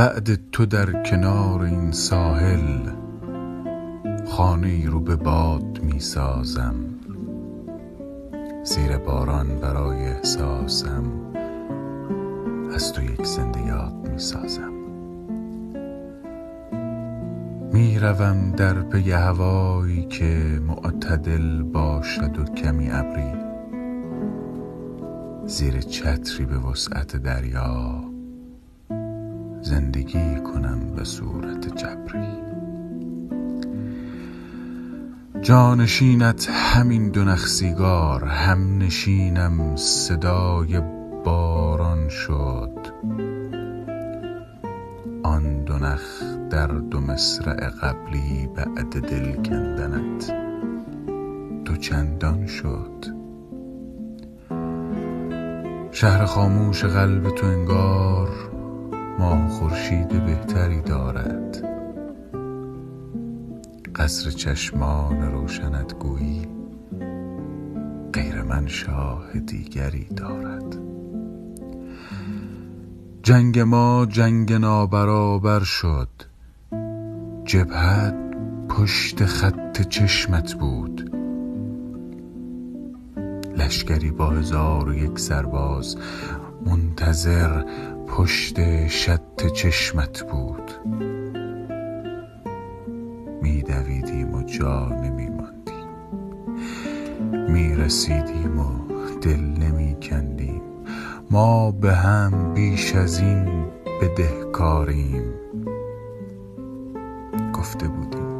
بعد تو در کنار این ساحل خانه ای رو به باد می سازم. زیر باران برای احساسم از تو یک زنده یاد می سازم. می روم در پی هوایی که معتدل باشد و کمی ابری. زیر چتری به وسعت دریا زندگی کنم به صورت جبری. جانشینت همین دو نخ سیگار همنشینم صدای باران شد. آن دو نخ در دو مصرع قبلی بعد دل کندنت. دو چندان شد. شهر خاموش قلب تو انگار ماه خورشید بهتری دارد. قصر چشمان روشنت گویی غیر من شاه دیگری دارد. جنگ ما جنگ نابرابر شد جبهت پشت خط چشمت بود. لشکری با هزار و یک سرباز منتظر پشت شط چشمت بود. می دویدیم و جا نمی ماندیم می رسیدیم و دل نمی کندیم ما به هم بیش از این بدهکاریم. گفته بودیم.